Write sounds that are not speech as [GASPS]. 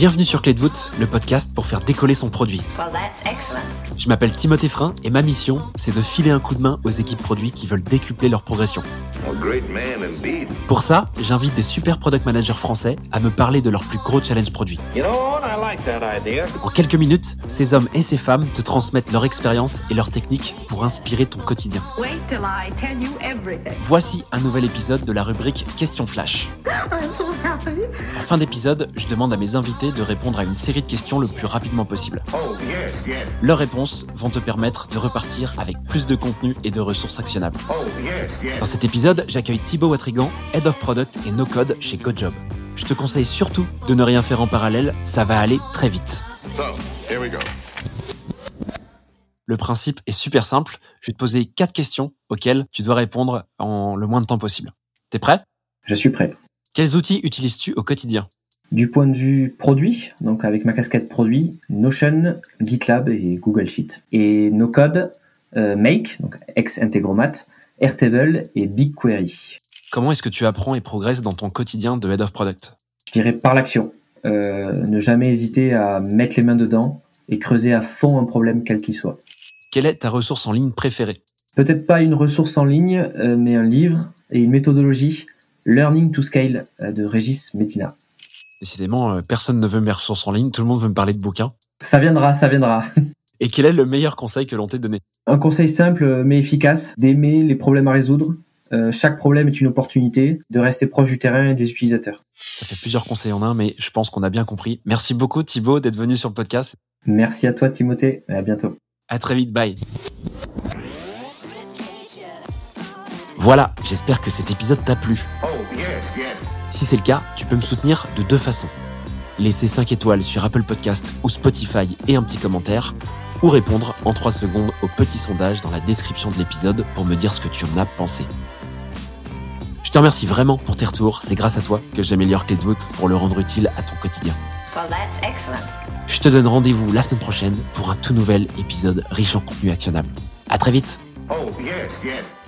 Bienvenue sur Clé de voûte, le podcast pour faire décoller son produit. Je m'appelle Timothée Frein et ma mission, c'est de filer un coup de main aux équipes produits qui veulent décupler leur progression. Pour ça, j'invite des super product managers français à me parler de leurs plus gros challenges produits. En quelques minutes, ces hommes et ces femmes te transmettent leur expérience et leurs techniques pour inspirer ton quotidien. Voici un nouvel épisode de la rubrique Question Flash. [GASPS] En fin d'épisode, je demande à mes invités de répondre à une série de questions le plus rapidement possible. Leurs réponses vont te permettre de repartir avec plus de contenu et de ressources actionnables. Dans cet épisode, j'accueille Thibaut Watrigan, Head of Product et No Code chez GoJob. Je te conseille surtout de ne rien faire en parallèle, ça va aller très vite. Le principe est super simple, je vais te poser quatre questions auxquelles tu dois répondre en le moins de temps possible. T'es prêt? Je suis prêt. Quels outils utilises-tu au quotidien? Du point de vue produit, donc avec ma casquette produit, Notion, GitLab et Google Sheet. Et no code, euh, Make, donc ex-Integromat, Airtable et BigQuery. Comment est-ce que tu apprends et progresses dans ton quotidien de Head of Product? Je dirais par l'action. Euh, ne jamais hésiter à mettre les mains dedans et creuser à fond un problème quel qu'il soit. Quelle est ta ressource en ligne préférée? Peut-être pas une ressource en ligne, euh, mais un livre et une méthodologie Learning to Scale euh, de Régis Métina. Décidément, euh, personne ne veut mes ressources en ligne, tout le monde veut me parler de bouquins. Ça viendra, ça viendra. Et quel est le meilleur conseil que l'on t'ait donné? Un conseil simple euh, mais efficace, d'aimer les problèmes à résoudre. chaque problème est une opportunité de rester proche du terrain et des utilisateurs. Ça fait plusieurs conseils en un, mais je pense qu'on a bien compris. Merci beaucoup Thibaut d'être venu sur le podcast. Merci à toi Timothée, et à bientôt. À très vite, bye. Voilà, j'espère que cet épisode t'a plu. Si c'est le cas, tu peux me soutenir de deux façons. Laisser 5 étoiles sur Apple Podcast ou Spotify et un petit commentaire, ou répondre en 3 secondes au petit sondage dans la description de l'épisode pour me dire ce que tu en as pensé. Je te remercie vraiment pour tes retours, c'est grâce à toi que j'améliore Clé de voûte pour le rendre utile à ton quotidien. Je te donne rendez-vous la semaine prochaine pour un tout nouvel épisode riche en contenu actionnable. À très vite. Oh, yes, yes.